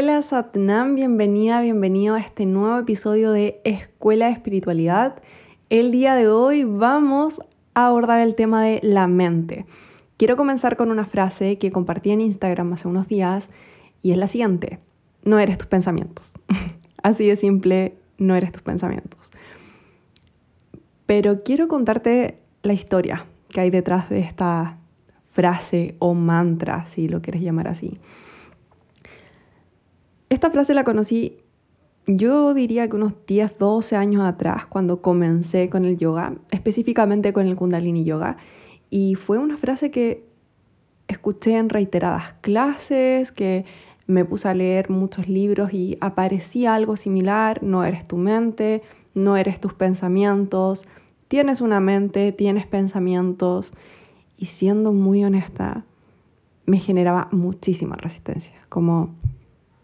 Hola Satnam, bienvenida, bienvenido a este nuevo episodio de Escuela de Espiritualidad. El día de hoy vamos a abordar el tema de la mente. Quiero comenzar con una frase que compartí en Instagram hace unos días y es la siguiente, no eres tus pensamientos. Así de simple, no eres tus pensamientos. Pero quiero contarte la historia que hay detrás de esta frase o mantra, si lo quieres llamar así. Esta frase la conocí, yo diría que unos 10, 12 años atrás, cuando comencé con el yoga, específicamente con el kundalini yoga, y fue una frase que escuché en reiteradas clases, que me puse a leer muchos libros y aparecía algo similar, no eres tu mente, no eres tus pensamientos, tienes una mente, tienes pensamientos, y siendo muy honesta, me generaba muchísima resistencia, como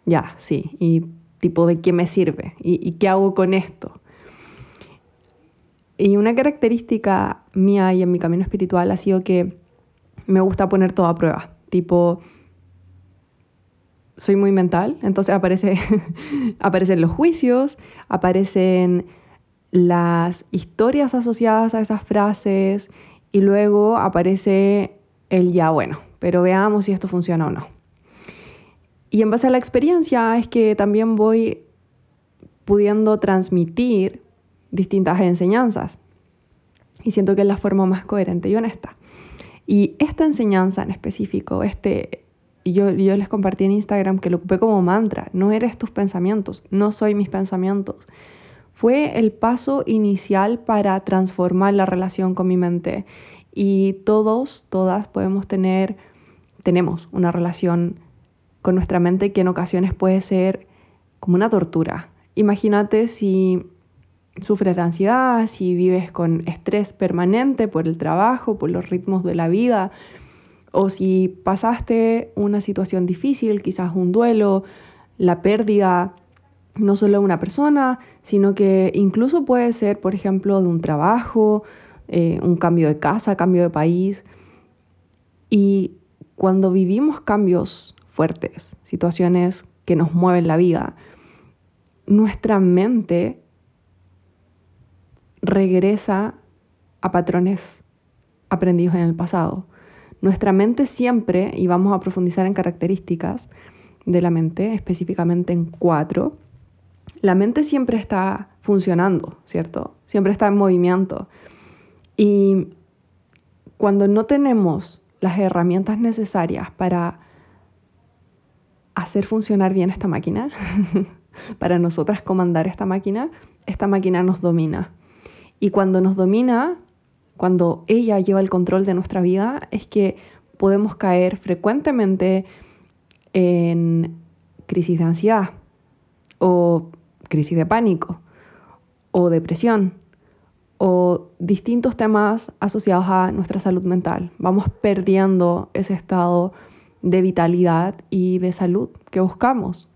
ya, sí, y tipo, ¿de qué me sirve? ¿Y, qué hago con esto? Y una característica mía y en mi camino espiritual ha sido que me gusta poner todo a prueba. Tipo, soy muy mental, entonces aparece, aparecen los juicios, aparecen las historias asociadas a esas frases y luego aparece el ya bueno, pero veamos si esto funciona o no. Y en base a la experiencia es que también voy pudiendo transmitir distintas enseñanzas. Y siento que es la forma más coherente y honesta. Y esta enseñanza en específico, este, yo, yo les compartí en Instagram que lo ocupé como mantra, no eres tus pensamientos, no soy mis pensamientos. Fue el paso inicial para transformar la relación con mi mente. Y todos, todas podemos tener, tenemos una relación con nuestra mente que en ocasiones puede ser como una tortura. Imagínate si sufres de ansiedad, si vives con estrés permanente por el trabajo, por los ritmos de la vida, o si pasaste una situación difícil, quizás un duelo, la pérdida no solo de una persona, sino que incluso puede ser, por ejemplo, de un trabajo, eh, un cambio de casa, cambio de país. Y cuando vivimos cambios fuertes, situaciones que nos mueven la vida, nuestra mente regresa a patrones aprendidos en el pasado. Nuestra mente siempre, y vamos a profundizar en características de la mente, específicamente en cuatro, la mente siempre está funcionando, ¿cierto? Siempre está en movimiento. Y cuando no tenemos las herramientas necesarias para hacer funcionar bien esta máquina, para nosotras comandar esta máquina, esta máquina nos domina. Y cuando nos domina, cuando ella lleva el control de nuestra vida, es que podemos caer frecuentemente en crisis de ansiedad o crisis de pánico o depresión o distintos temas asociados a nuestra salud mental. Vamos perdiendo ese estado de vitalidad y de salud que buscamos.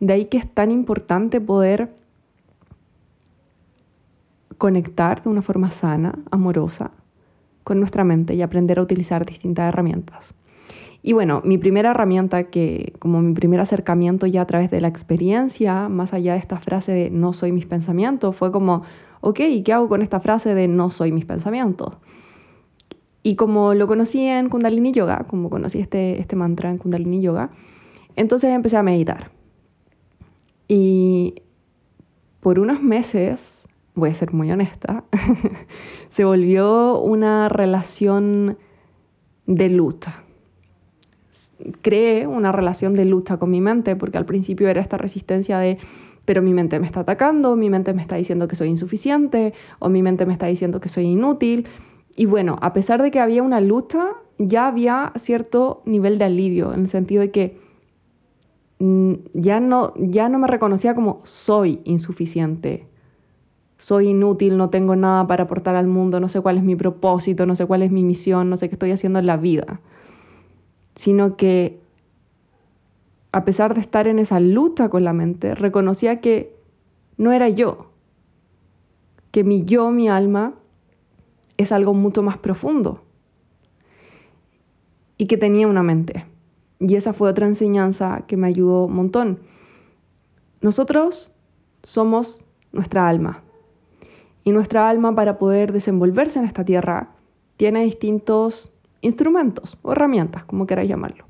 De ahí que es tan importante poder conectar de una forma sana, amorosa, con nuestra mente y aprender a utilizar distintas herramientas. Y bueno, mi primera herramienta que, como mi primer acercamiento ya a través de la experiencia, más allá de esta frase de no soy mis pensamientos, fue como, ok, ¿qué hago con esta frase de no soy mis pensamientos? Y como lo conocí en Kundalini Yoga, como conocí este, este mantra en Kundalini Yoga, entonces empecé a meditar. Y por unos meses, voy a ser muy honesta, se volvió una relación de lucha. Creé una relación de lucha con mi mente, porque al principio era esta resistencia de, pero mi mente me está atacando, mi mente me está diciendo que soy insuficiente, o mi mente me está diciendo que soy inútil, y bueno, a pesar de que había una lucha, ya había cierto nivel de alivio, en el sentido de que mm, ya no, ya no me reconocía como soy insuficiente, soy inútil, no tengo nada para aportar al mundo, no sé cuál es mi propósito, no sé cuál es mi misión, no sé qué estoy haciendo en la vida, sino que a pesar de estar en esa lucha con la mente, reconocía que no era yo, que mi yo, mi alma, es algo mucho más profundo y que tenía una mente Y esa fue otra enseñanza que me ayudó un montón. Nosotros somos nuestra alma. Y nuestra alma para poder desenvolverse en esta tierra tiene distintos instrumentos o herramientas, como queráis llamarlo.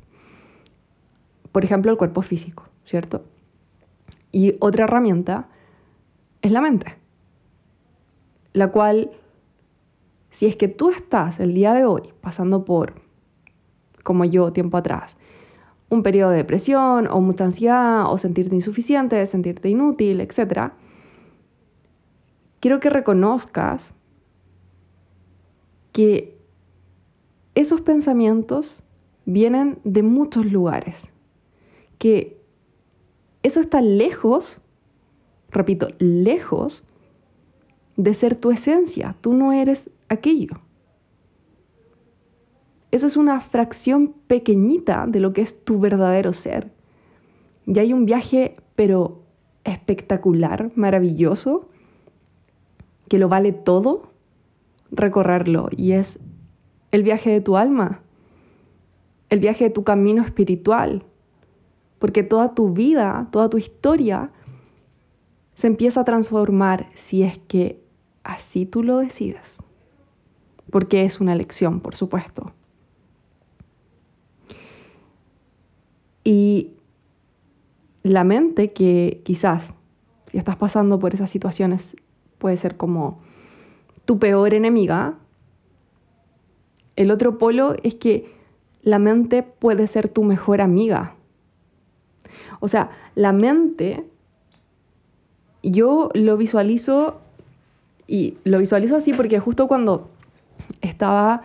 Por ejemplo, el cuerpo físico, ¿cierto? Y otra herramienta es la mente, la cual, si es que tú estás el día de hoy pasando por, como yo tiempo atrás, un periodo de depresión o mucha ansiedad o sentirte insuficiente, sentirte inútil, etc., quiero que reconozcas que esos pensamientos vienen de muchos lugares, que eso está lejos, repito, lejos de ser tu esencia, tú no eres aquello. Eso es una fracción pequeñita de lo que es tu verdadero ser. Y hay un viaje, pero espectacular, maravilloso, que lo vale todo recorrerlo. Y es el viaje de tu alma, el viaje de tu camino espiritual. Porque toda tu vida, toda tu historia se empieza a transformar si es que así tú lo decides. Porque es una elección, por supuesto. Y la mente que quizás, si estás pasando por esas situaciones, puede ser como tu peor enemiga, el otro polo es que la mente puede ser tu mejor amiga. O sea, la mente, yo lo visualizo y lo visualizo así porque justo cuando estaba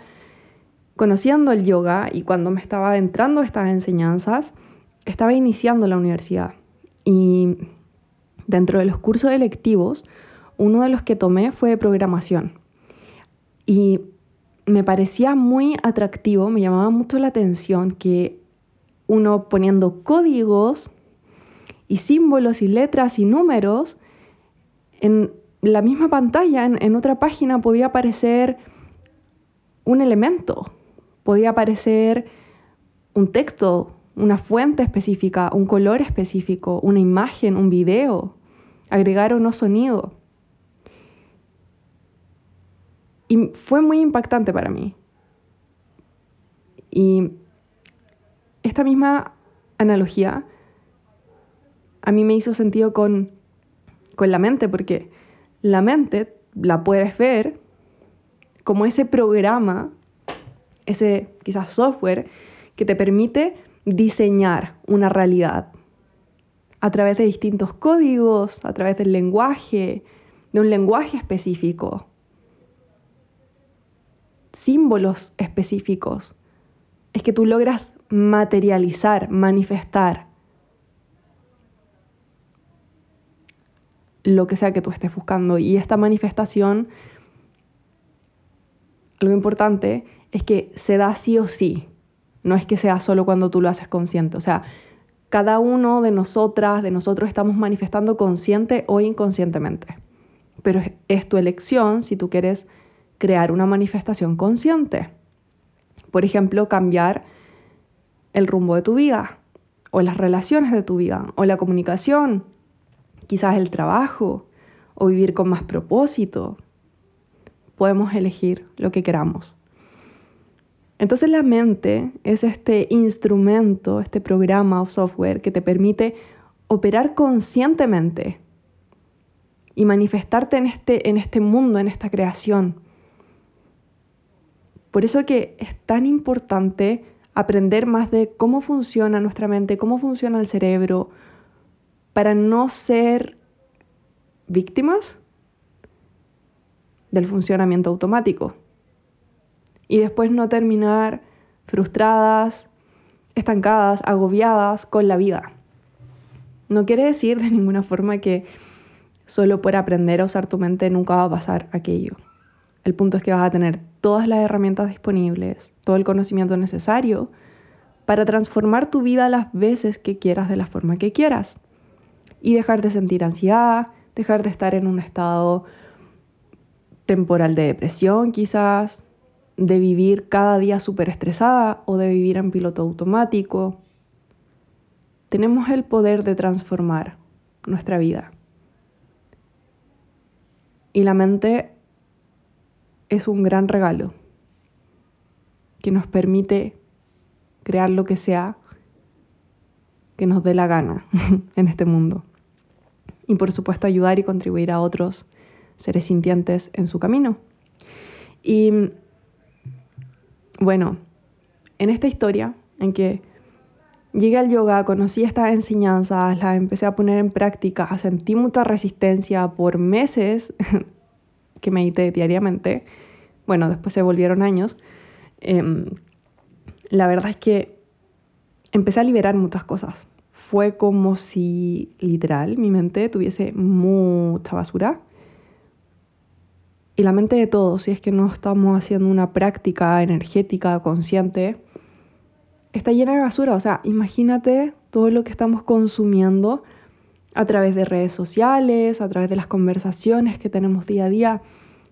conociendo el yoga y cuando me estaba adentrando estas enseñanzas, estaba iniciando la universidad y dentro de los cursos electivos, uno de los que tomé fue de programación. Y me parecía muy atractivo, me llamaba mucho la atención que uno poniendo códigos y símbolos y letras y números en la misma pantalla, en, en otra página, podía aparecer un elemento, podía aparecer un texto, una fuente específica, un color específico, una imagen, un video, agregar o no sonido. Y fue muy impactante para mí. Y esta misma analogía a mí me hizo sentido con, con la mente, porque la mente la puedes ver como ese programa, ese quizás software que te permite diseñar una realidad a través de distintos códigos, a través del lenguaje, de un lenguaje específico, símbolos específicos. Es que tú logras materializar, manifestar lo que sea que tú estés buscando. Y esta manifestación, lo importante es que se da sí o sí. No es que sea solo cuando tú lo haces consciente. O sea, cada uno de nosotras, de nosotros, estamos manifestando consciente o inconscientemente. Pero es, tu elección si tú quieres crear una manifestación consciente. Por ejemplo, cambiar el rumbo de tu vida, o las relaciones de tu vida, o la comunicación, quizás el trabajo, o vivir con más propósito. Podemos elegir lo que queramos. Entonces la mente es este instrumento, este programa o software que te permite operar conscientemente y manifestarte en este, en este mundo, en esta creación. Por eso que es tan importante aprender más de cómo funciona nuestra mente, cómo funciona el cerebro, para no ser víctimas del funcionamiento automático y después no terminar frustradas, estancadas, agobiadas con la vida. No quiere decir de ninguna forma que solo por aprender a usar tu mente nunca va a pasar aquello. El punto es que vas a tener todas las herramientas disponibles, todo el conocimiento necesario para transformar tu vida las veces que quieras de la forma que quieras y dejar de sentir ansiedad, dejar de estar en un estado temporal de depresión quizás, de vivir cada día súper estresada o de vivir en piloto automático tenemos el poder de transformar nuestra vida. Y la mente es un gran regalo que nos permite crear lo que sea que nos dé la gana en este mundo. Y por supuesto ayudar y contribuir a otros seres sintientes en su camino. Y bueno, en esta historia en que llegué al yoga, conocí estas enseñanzas, las empecé a poner en práctica, sentí mucha resistencia por meses que medité diariamente, bueno, después se volvieron años, em, la verdad es que empecé a liberar muchas cosas. Fue como si literal mi mente tuviese mucha basura. Y la mente de todos, si es que no estamos haciendo una práctica energética consciente, está llena de basura. O sea, imagínate todo lo que estamos consumiendo a través de redes sociales, a través de las conversaciones que tenemos día a día,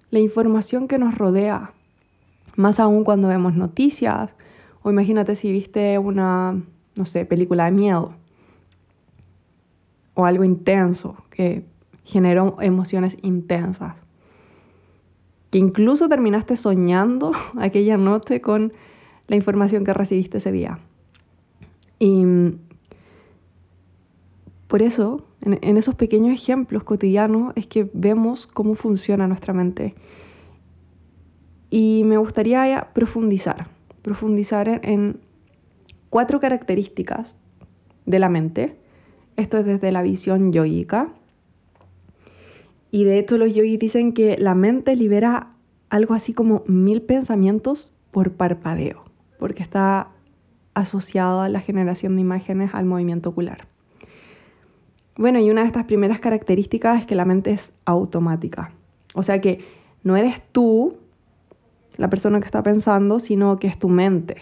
la información que nos rodea, más aún cuando vemos noticias, o imagínate si viste una, no sé, película de miedo, o algo intenso que generó emociones intensas, que incluso terminaste soñando aquella noche con la información que recibiste ese día. Y por eso, en, esos pequeños ejemplos cotidianos, es que vemos cómo funciona nuestra mente. Y me gustaría profundizar, profundizar en, cuatro características de la mente. Esto es desde la visión yoica. Y de hecho los yogis dicen que la mente libera algo así como mil pensamientos por parpadeo porque está asociado a la generación de imágenes al movimiento ocular. Bueno, y una de estas primeras características es que la mente es automática. O sea que no eres tú la persona que está pensando, sino que es tu mente.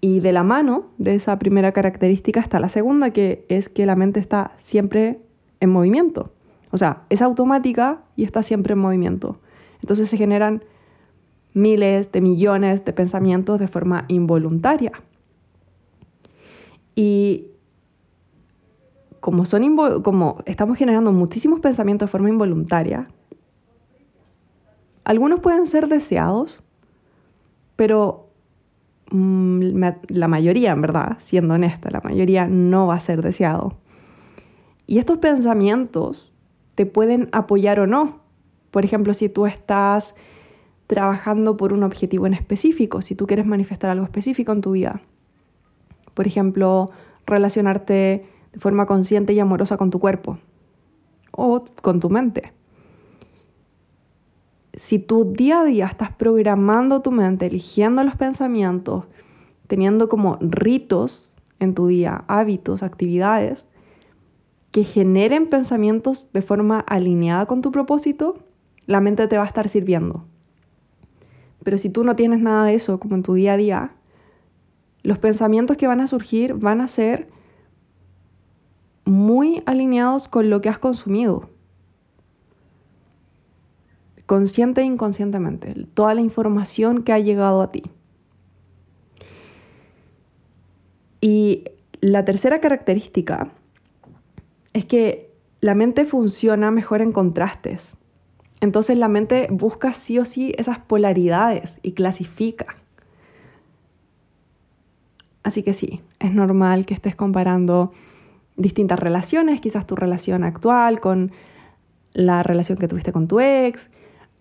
Y de la mano de esa primera característica está la segunda, que es que la mente está siempre en movimiento. O sea, es automática y está siempre en movimiento. Entonces se generan miles de millones de pensamientos de forma involuntaria. Y como, son como estamos generando muchísimos pensamientos de forma involuntaria, algunos pueden ser deseados, pero mm, la mayoría, en verdad, siendo honesta, la mayoría no va a ser deseado. Y estos pensamientos te pueden apoyar o no. Por ejemplo, si tú estás trabajando por un objetivo en específico, si tú quieres manifestar algo específico en tu vida. Por ejemplo, relacionarte de forma consciente y amorosa con tu cuerpo o con tu mente. Si tú día a día estás programando tu mente, eligiendo los pensamientos, teniendo como ritos en tu día, hábitos, actividades, que generen pensamientos de forma alineada con tu propósito, la mente te va a estar sirviendo pero si tú no tienes nada de eso, como en tu día a día, los pensamientos que van a surgir van a ser muy alineados con lo que has consumido. Consciente e inconscientemente. Toda la información que ha llegado a ti. Y la tercera característica es que la mente funciona mejor en contrastes. Entonces la mente busca sí o sí esas polaridades y clasifica. Así que sí, es normal que estés comparando distintas relaciones, quizás tu relación actual con la relación que tuviste con tu ex,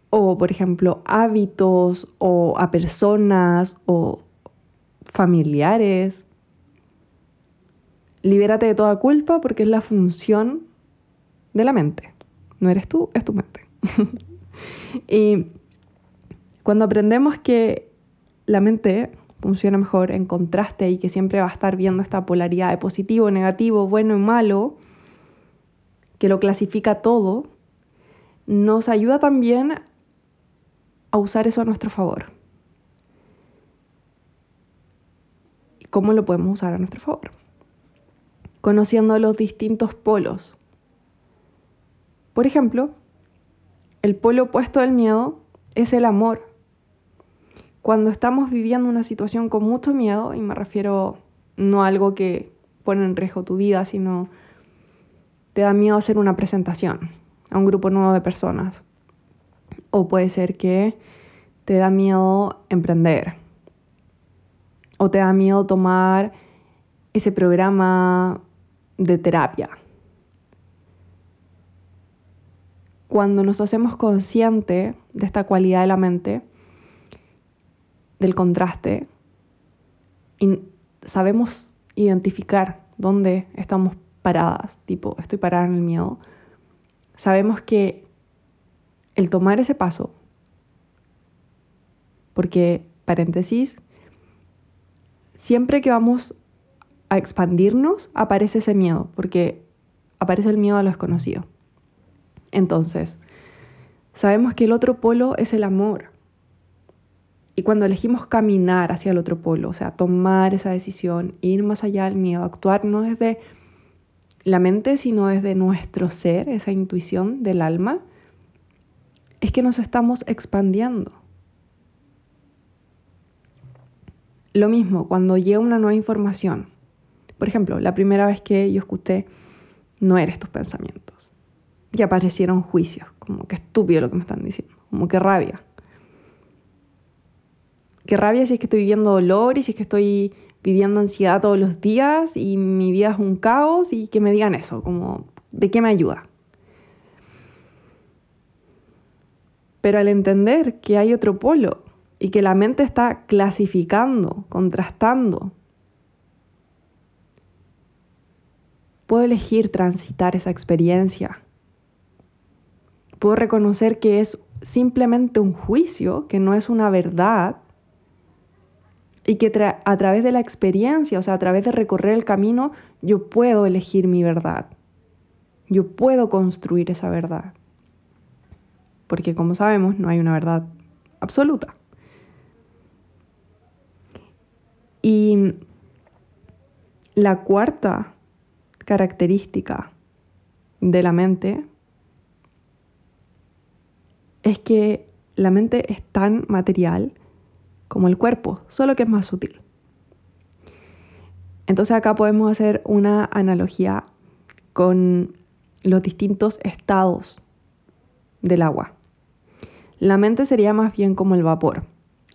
o por ejemplo hábitos, o a personas, o familiares. Libérate de toda culpa porque es la función de la mente. No eres tú, es tu mente. y cuando aprendemos que la mente funciona mejor en contraste y que siempre va a estar viendo esta polaridad de positivo, negativo, bueno y malo, que lo clasifica todo, nos ayuda también a usar eso a nuestro favor. ¿Y cómo lo podemos usar a nuestro favor? Conociendo los distintos polos. Por ejemplo, el polo opuesto del miedo es el amor. Cuando estamos viviendo una situación con mucho miedo, y me refiero no algo que pone en riesgo tu vida, sino te da miedo hacer una presentación a un grupo nuevo de personas. O puede ser que te da miedo emprender. O te da miedo tomar ese programa de terapia. Cuando nos hacemos conscientes de esta cualidad de la mente, del contraste, y sabemos identificar dónde estamos paradas, tipo, estoy parada en el miedo, sabemos que el tomar ese paso, porque, paréntesis, siempre que vamos a expandirnos, aparece ese miedo, porque aparece el miedo a lo desconocido. Entonces, sabemos que el otro polo es el amor. Y cuando elegimos caminar hacia el otro polo, o sea, tomar esa decisión, ir más allá del miedo, actuar no desde la mente, sino desde nuestro ser, esa intuición del alma, es que nos estamos expandiendo. Lo mismo, cuando llega una nueva información, por ejemplo, la primera vez que yo escuché, no eres tus pensamientos, y aparecieron juicios, como que estúpido lo que me están diciendo, como que rabia. Que rabia si es que estoy viviendo dolor y si es que estoy viviendo ansiedad todos los días y mi vida es un caos y que me digan eso, como, ¿de qué me ayuda? Pero al entender que hay otro polo y que la mente está clasificando, contrastando, puedo elegir transitar esa experiencia. Puedo reconocer que es simplemente un juicio, que no es una verdad, y que a través de la experiencia, o sea, a través de recorrer el camino, yo puedo elegir mi verdad. Yo puedo construir esa verdad. Porque como sabemos, no hay una verdad absoluta. Y la cuarta característica de la mente es que la mente es tan material como el cuerpo, solo que es más sutil. Entonces acá podemos hacer una analogía con los distintos estados del agua. La mente sería más bien como el vapor,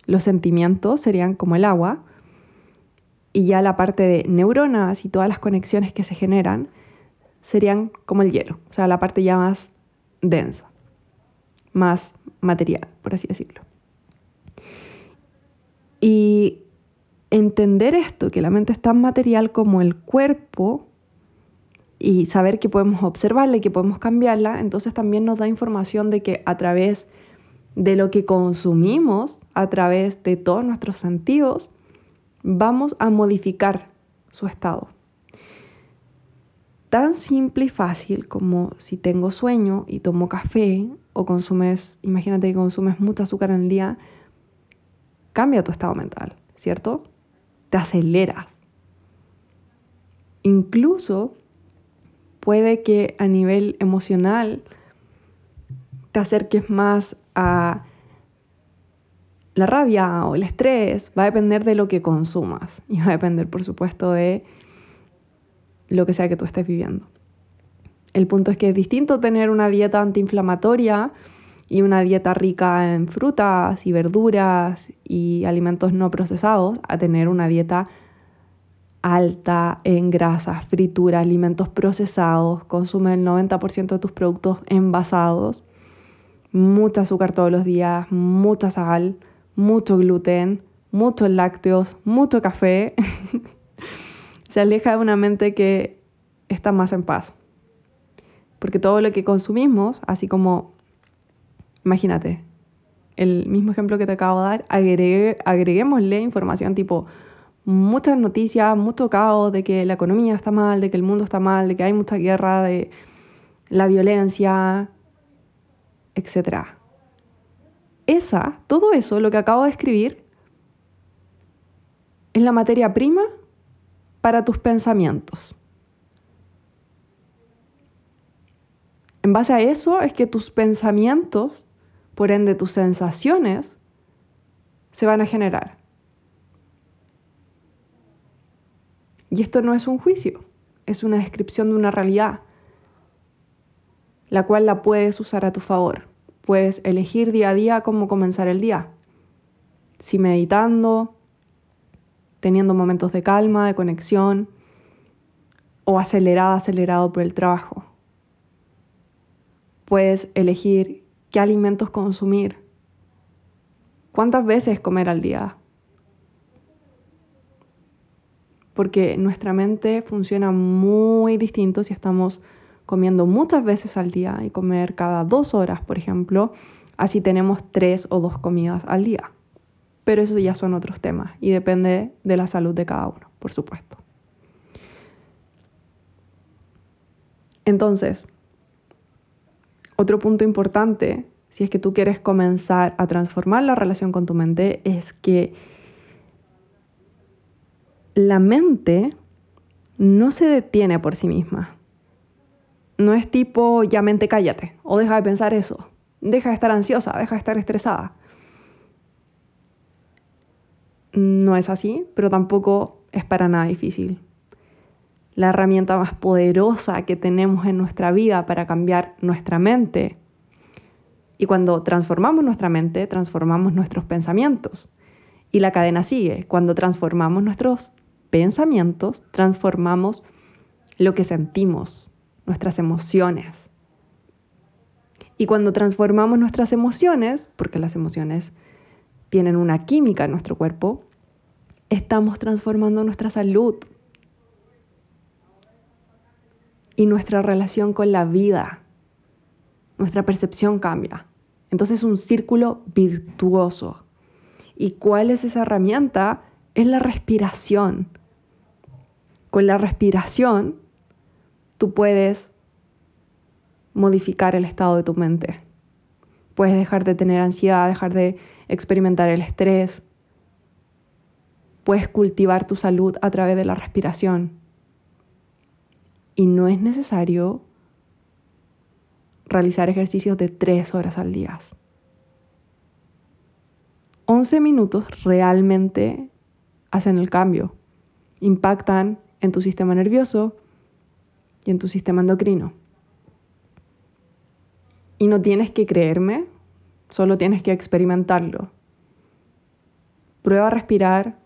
los sentimientos serían como el agua y ya la parte de neuronas y todas las conexiones que se generan serían como el hielo, o sea, la parte ya más densa, más material, por así decirlo. Y entender esto, que la mente es tan material como el cuerpo, y saber que podemos observarla y que podemos cambiarla, entonces también nos da información de que a través de lo que consumimos, a través de todos nuestros sentidos, vamos a modificar su estado. Tan simple y fácil como si tengo sueño y tomo café o consumes, imagínate que consumes mucho azúcar en el día, cambia tu estado mental, ¿cierto? Te aceleras. Incluso puede que a nivel emocional te acerques más a la rabia o el estrés. Va a depender de lo que consumas y va a depender, por supuesto, de lo que sea que tú estés viviendo. El punto es que es distinto tener una dieta antiinflamatoria y una dieta rica en frutas y verduras y alimentos no procesados a tener una dieta alta en grasas, frituras, alimentos procesados, consume el 90% de tus productos envasados, mucho azúcar todos los días, mucha sal, mucho gluten, muchos lácteos, mucho café. Se aleja de una mente que está más en paz. Porque todo lo que consumimos, así como Imagínate, el mismo ejemplo que te acabo de dar, agreguémosle información tipo muchas noticias, mucho caos de que la economía está mal, de que el mundo está mal, de que hay mucha guerra, de la violencia, etc. Esa, todo eso, lo que acabo de escribir, es la materia prima para tus pensamientos. En base a eso es que tus pensamientos por ende tus sensaciones se van a generar. Y esto no es un juicio, es una descripción de una realidad, la cual la puedes usar a tu favor. Puedes elegir día a día cómo comenzar el día. Si meditando, teniendo momentos de calma, de conexión, o acelerada, acelerado por el trabajo. Puedes elegir qué alimentos consumir, cuántas veces comer al día. Porque nuestra mente funciona muy distinto si estamos comiendo muchas veces al día y comer cada dos horas, por ejemplo, así tenemos tres o dos comidas al día. Pero eso ya son otros temas y depende de la salud de cada uno, por supuesto. Entonces, otro punto importante, si es que tú quieres comenzar a transformar la relación con tu mente, es que la mente no se detiene por sí misma. No es tipo, ya mente cállate, o deja de pensar eso, deja de estar ansiosa, deja de estar estresada. No es así, pero tampoco es para nada difícil la herramienta más poderosa que tenemos en nuestra vida para cambiar nuestra mente. Y cuando transformamos nuestra mente, transformamos nuestros pensamientos. Y la cadena sigue. Cuando transformamos nuestros pensamientos, transformamos lo que sentimos, nuestras emociones. Y cuando transformamos nuestras emociones, porque las emociones tienen una química en nuestro cuerpo, estamos transformando nuestra salud, y nuestra relación con la vida, nuestra percepción cambia. Entonces es un círculo virtuoso. ¿Y cuál es esa herramienta? Es la respiración. Con la respiración tú puedes modificar el estado de tu mente. Puedes dejar de tener ansiedad, dejar de experimentar el estrés. Puedes cultivar tu salud a través de la respiración. Y no es necesario realizar ejercicios de tres horas al día. 11 minutos realmente hacen el cambio, impactan en tu sistema nervioso y en tu sistema endocrino. Y no tienes que creerme, solo tienes que experimentarlo. Prueba a respirar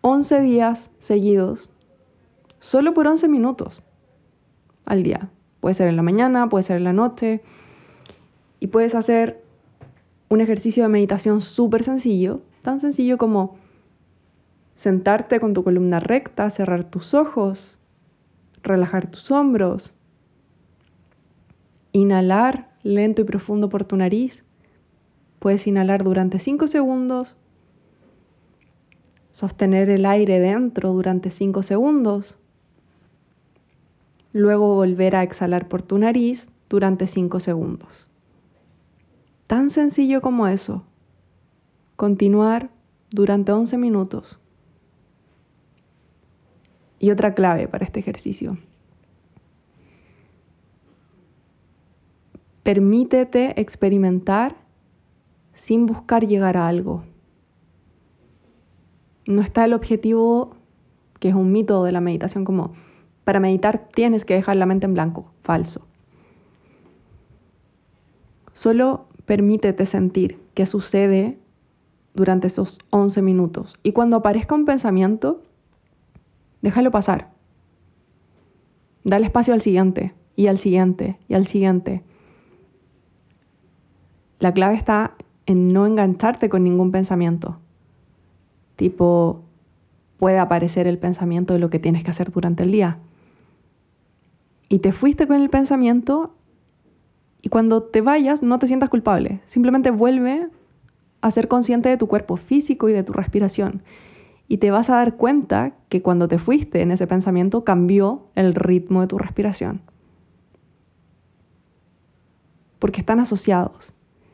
11 días seguidos solo por 11 minutos al día. Puede ser en la mañana, puede ser en la noche. Y puedes hacer un ejercicio de meditación súper sencillo, tan sencillo como sentarte con tu columna recta, cerrar tus ojos, relajar tus hombros, inhalar lento y profundo por tu nariz. Puedes inhalar durante 5 segundos, sostener el aire dentro durante 5 segundos luego volver a exhalar por tu nariz durante 5 segundos. Tan sencillo como eso. Continuar durante 11 minutos. Y otra clave para este ejercicio. Permítete experimentar sin buscar llegar a algo. No está el objetivo, que es un mito de la meditación, como para meditar tienes que dejar la mente en blanco. Falso. Solo permítete sentir qué sucede durante esos 11 minutos. Y cuando aparezca un pensamiento, déjalo pasar. Dale espacio al siguiente, y al siguiente, y al siguiente. La clave está en no engancharte con ningún pensamiento. Tipo, puede aparecer el pensamiento de lo que tienes que hacer durante el día y te fuiste con el pensamiento y cuando te vayas no te sientas culpable, simplemente vuelve a ser consciente de tu cuerpo físico y de tu respiración. Y te vas a dar cuenta que cuando te fuiste en ese pensamiento cambió el ritmo de tu respiración. Porque están asociados.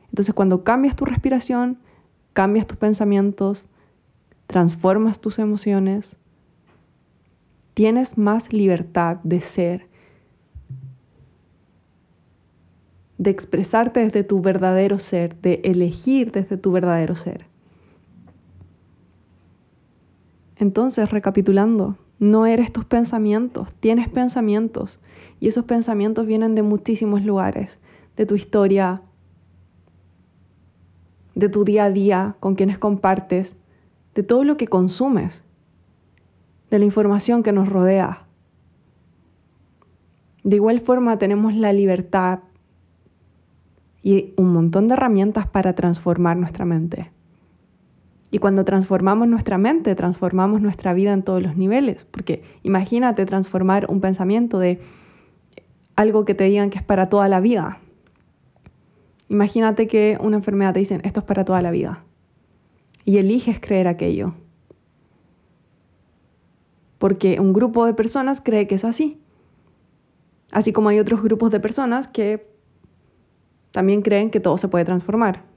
Entonces cuando cambias tu respiración, cambias tus pensamientos, transformas tus emociones, tienes más libertad de ser de expresarte desde tu verdadero ser, de elegir desde tu verdadero ser. Entonces, recapitulando, No eres tus pensamientos, tienes pensamientos. Y esos pensamientos vienen de muchísimos lugares, de tu historia, de tu día a día, con quienes compartes, de todo lo que consumes, de la información que nos rodea. De igual forma tenemos la libertad y un montón de herramientas para transformar nuestra mente. Y cuando transformamos nuestra mente, transformamos nuestra vida en todos los niveles. Porque imagínate transformar un pensamiento de algo que te digan que es para toda la vida. Imagínate que una enfermedad te dicen, esto es para toda la vida. Y eliges creer aquello. Porque un grupo de personas cree que es así. Así como hay otros grupos de personas que también creen que todo se puede transformar.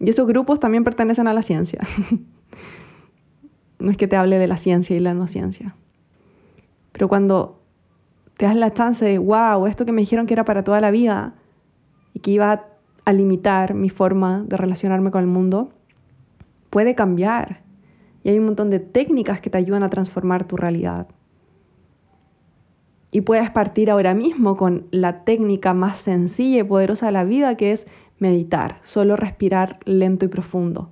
Y esos grupos también pertenecen a la ciencia. no es que te hable de la ciencia y la no ciencia. Pero cuando te das la chance de, wow, esto que me dijeron que era para toda la vida y que iba a limitar mi forma de relacionarme con el mundo, puede cambiar. Y hay un montón de técnicas que te ayudan a transformar tu realidad. Y puedes partir ahora mismo con la técnica más sencilla y poderosa de la vida, que es meditar, solo respirar lento y profundo.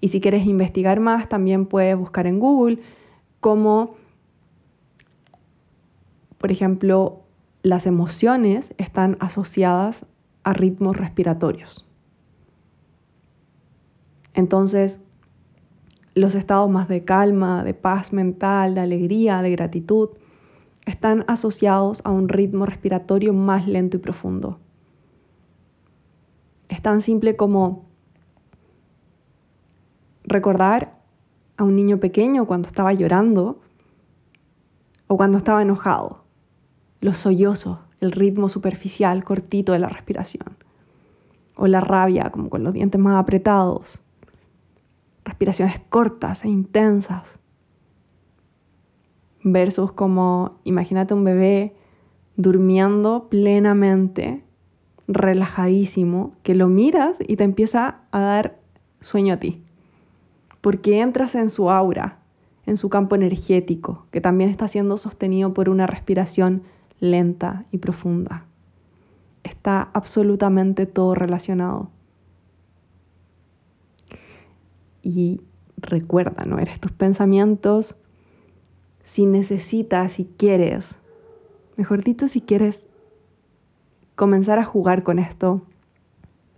Y si quieres investigar más, también puedes buscar en Google cómo, por ejemplo, las emociones están asociadas a ritmos respiratorios. Entonces, los estados más de calma, de paz mental, de alegría, de gratitud, están asociados a un ritmo respiratorio más lento y profundo. Es tan simple como recordar a un niño pequeño cuando estaba llorando o cuando estaba enojado. Los sollozos, el ritmo superficial, cortito de la respiración. O la rabia, como con los dientes más apretados. Respiraciones cortas e intensas. Versus como, imagínate un bebé durmiendo plenamente relajadísimo, que lo miras y te empieza a dar sueño a ti. Porque entras en su aura, en su campo energético, que también está siendo sostenido por una respiración lenta y profunda. Está absolutamente todo relacionado. Y recuerda, no eres tus pensamientos. Si necesitas, si quieres, mejor dicho, si quieres comenzar a jugar con esto,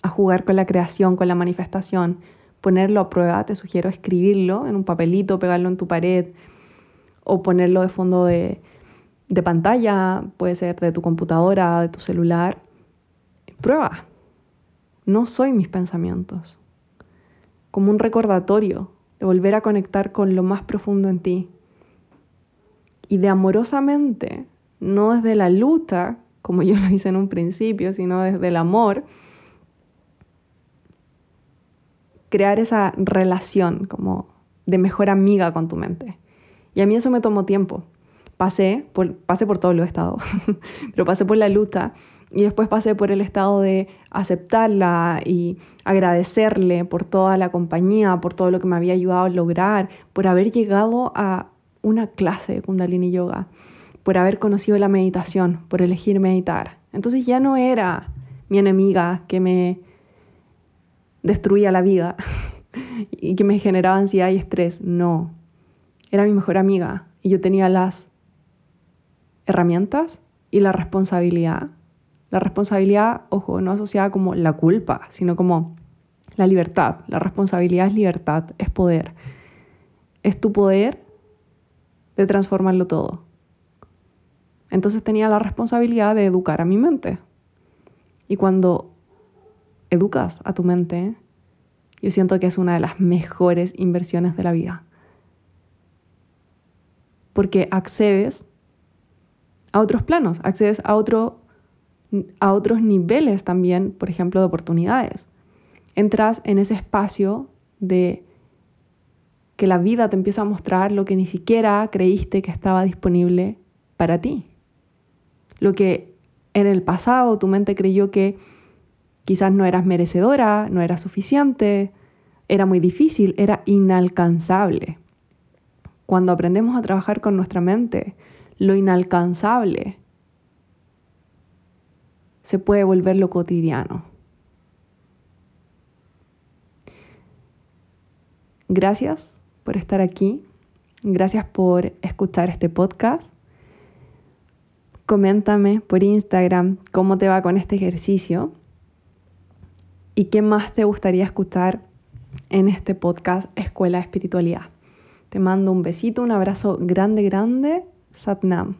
a jugar con la creación, con la manifestación, ponerlo a prueba, te sugiero escribirlo en un papelito, pegarlo en tu pared o ponerlo de fondo de, pantalla, puede ser de tu computadora, de tu celular. Prueba. No soy mis pensamientos. Como un recordatorio de volver a conectar con lo más profundo en ti. Y de amorosamente, no desde la lucha como yo lo hice en un principio, sino desde el amor, crear esa relación como de mejor amiga con tu mente. Y a mí eso me tomó tiempo. Pasé por, pasé por todo lo estado, pero pasé por la lucha y después pasé por el estado de aceptarla y agradecerle por toda la compañía, por todo lo que me había ayudado a lograr, por haber llegado a una clase de Kundalini Yoga por haber conocido la meditación, por elegir meditar. Entonces ya no era mi enemiga que me destruía la vida y que me generaba ansiedad y estrés. No, era mi mejor amiga y yo tenía las herramientas y la responsabilidad. La responsabilidad, ojo, no asociada como la culpa, sino como la libertad. La responsabilidad es libertad, es poder. Es tu poder de transformarlo todo. Entonces tenía la responsabilidad de educar a mi mente. Y cuando educas a tu mente, yo siento que es una de las mejores inversiones de la vida. Porque accedes a otros planos, accedes a, otro, a otros niveles también, por ejemplo, de oportunidades. Entras en ese espacio de que la vida te empieza a mostrar lo que ni siquiera creíste que estaba disponible para ti. Lo que en el pasado tu mente creyó que quizás no eras merecedora, no era suficiente, era muy difícil, era inalcanzable. cuando aprendemos a trabajar con nuestra mente, lo inalcanzable se puede volver lo cotidiano. Gracias por estar aquí. Gracias por escuchar este podcast. Coméntame por Instagram cómo te va con este ejercicio y qué más te gustaría escuchar en este podcast Escuela de Espiritualidad. Te mando un besito, un abrazo grande, grande. Satnam.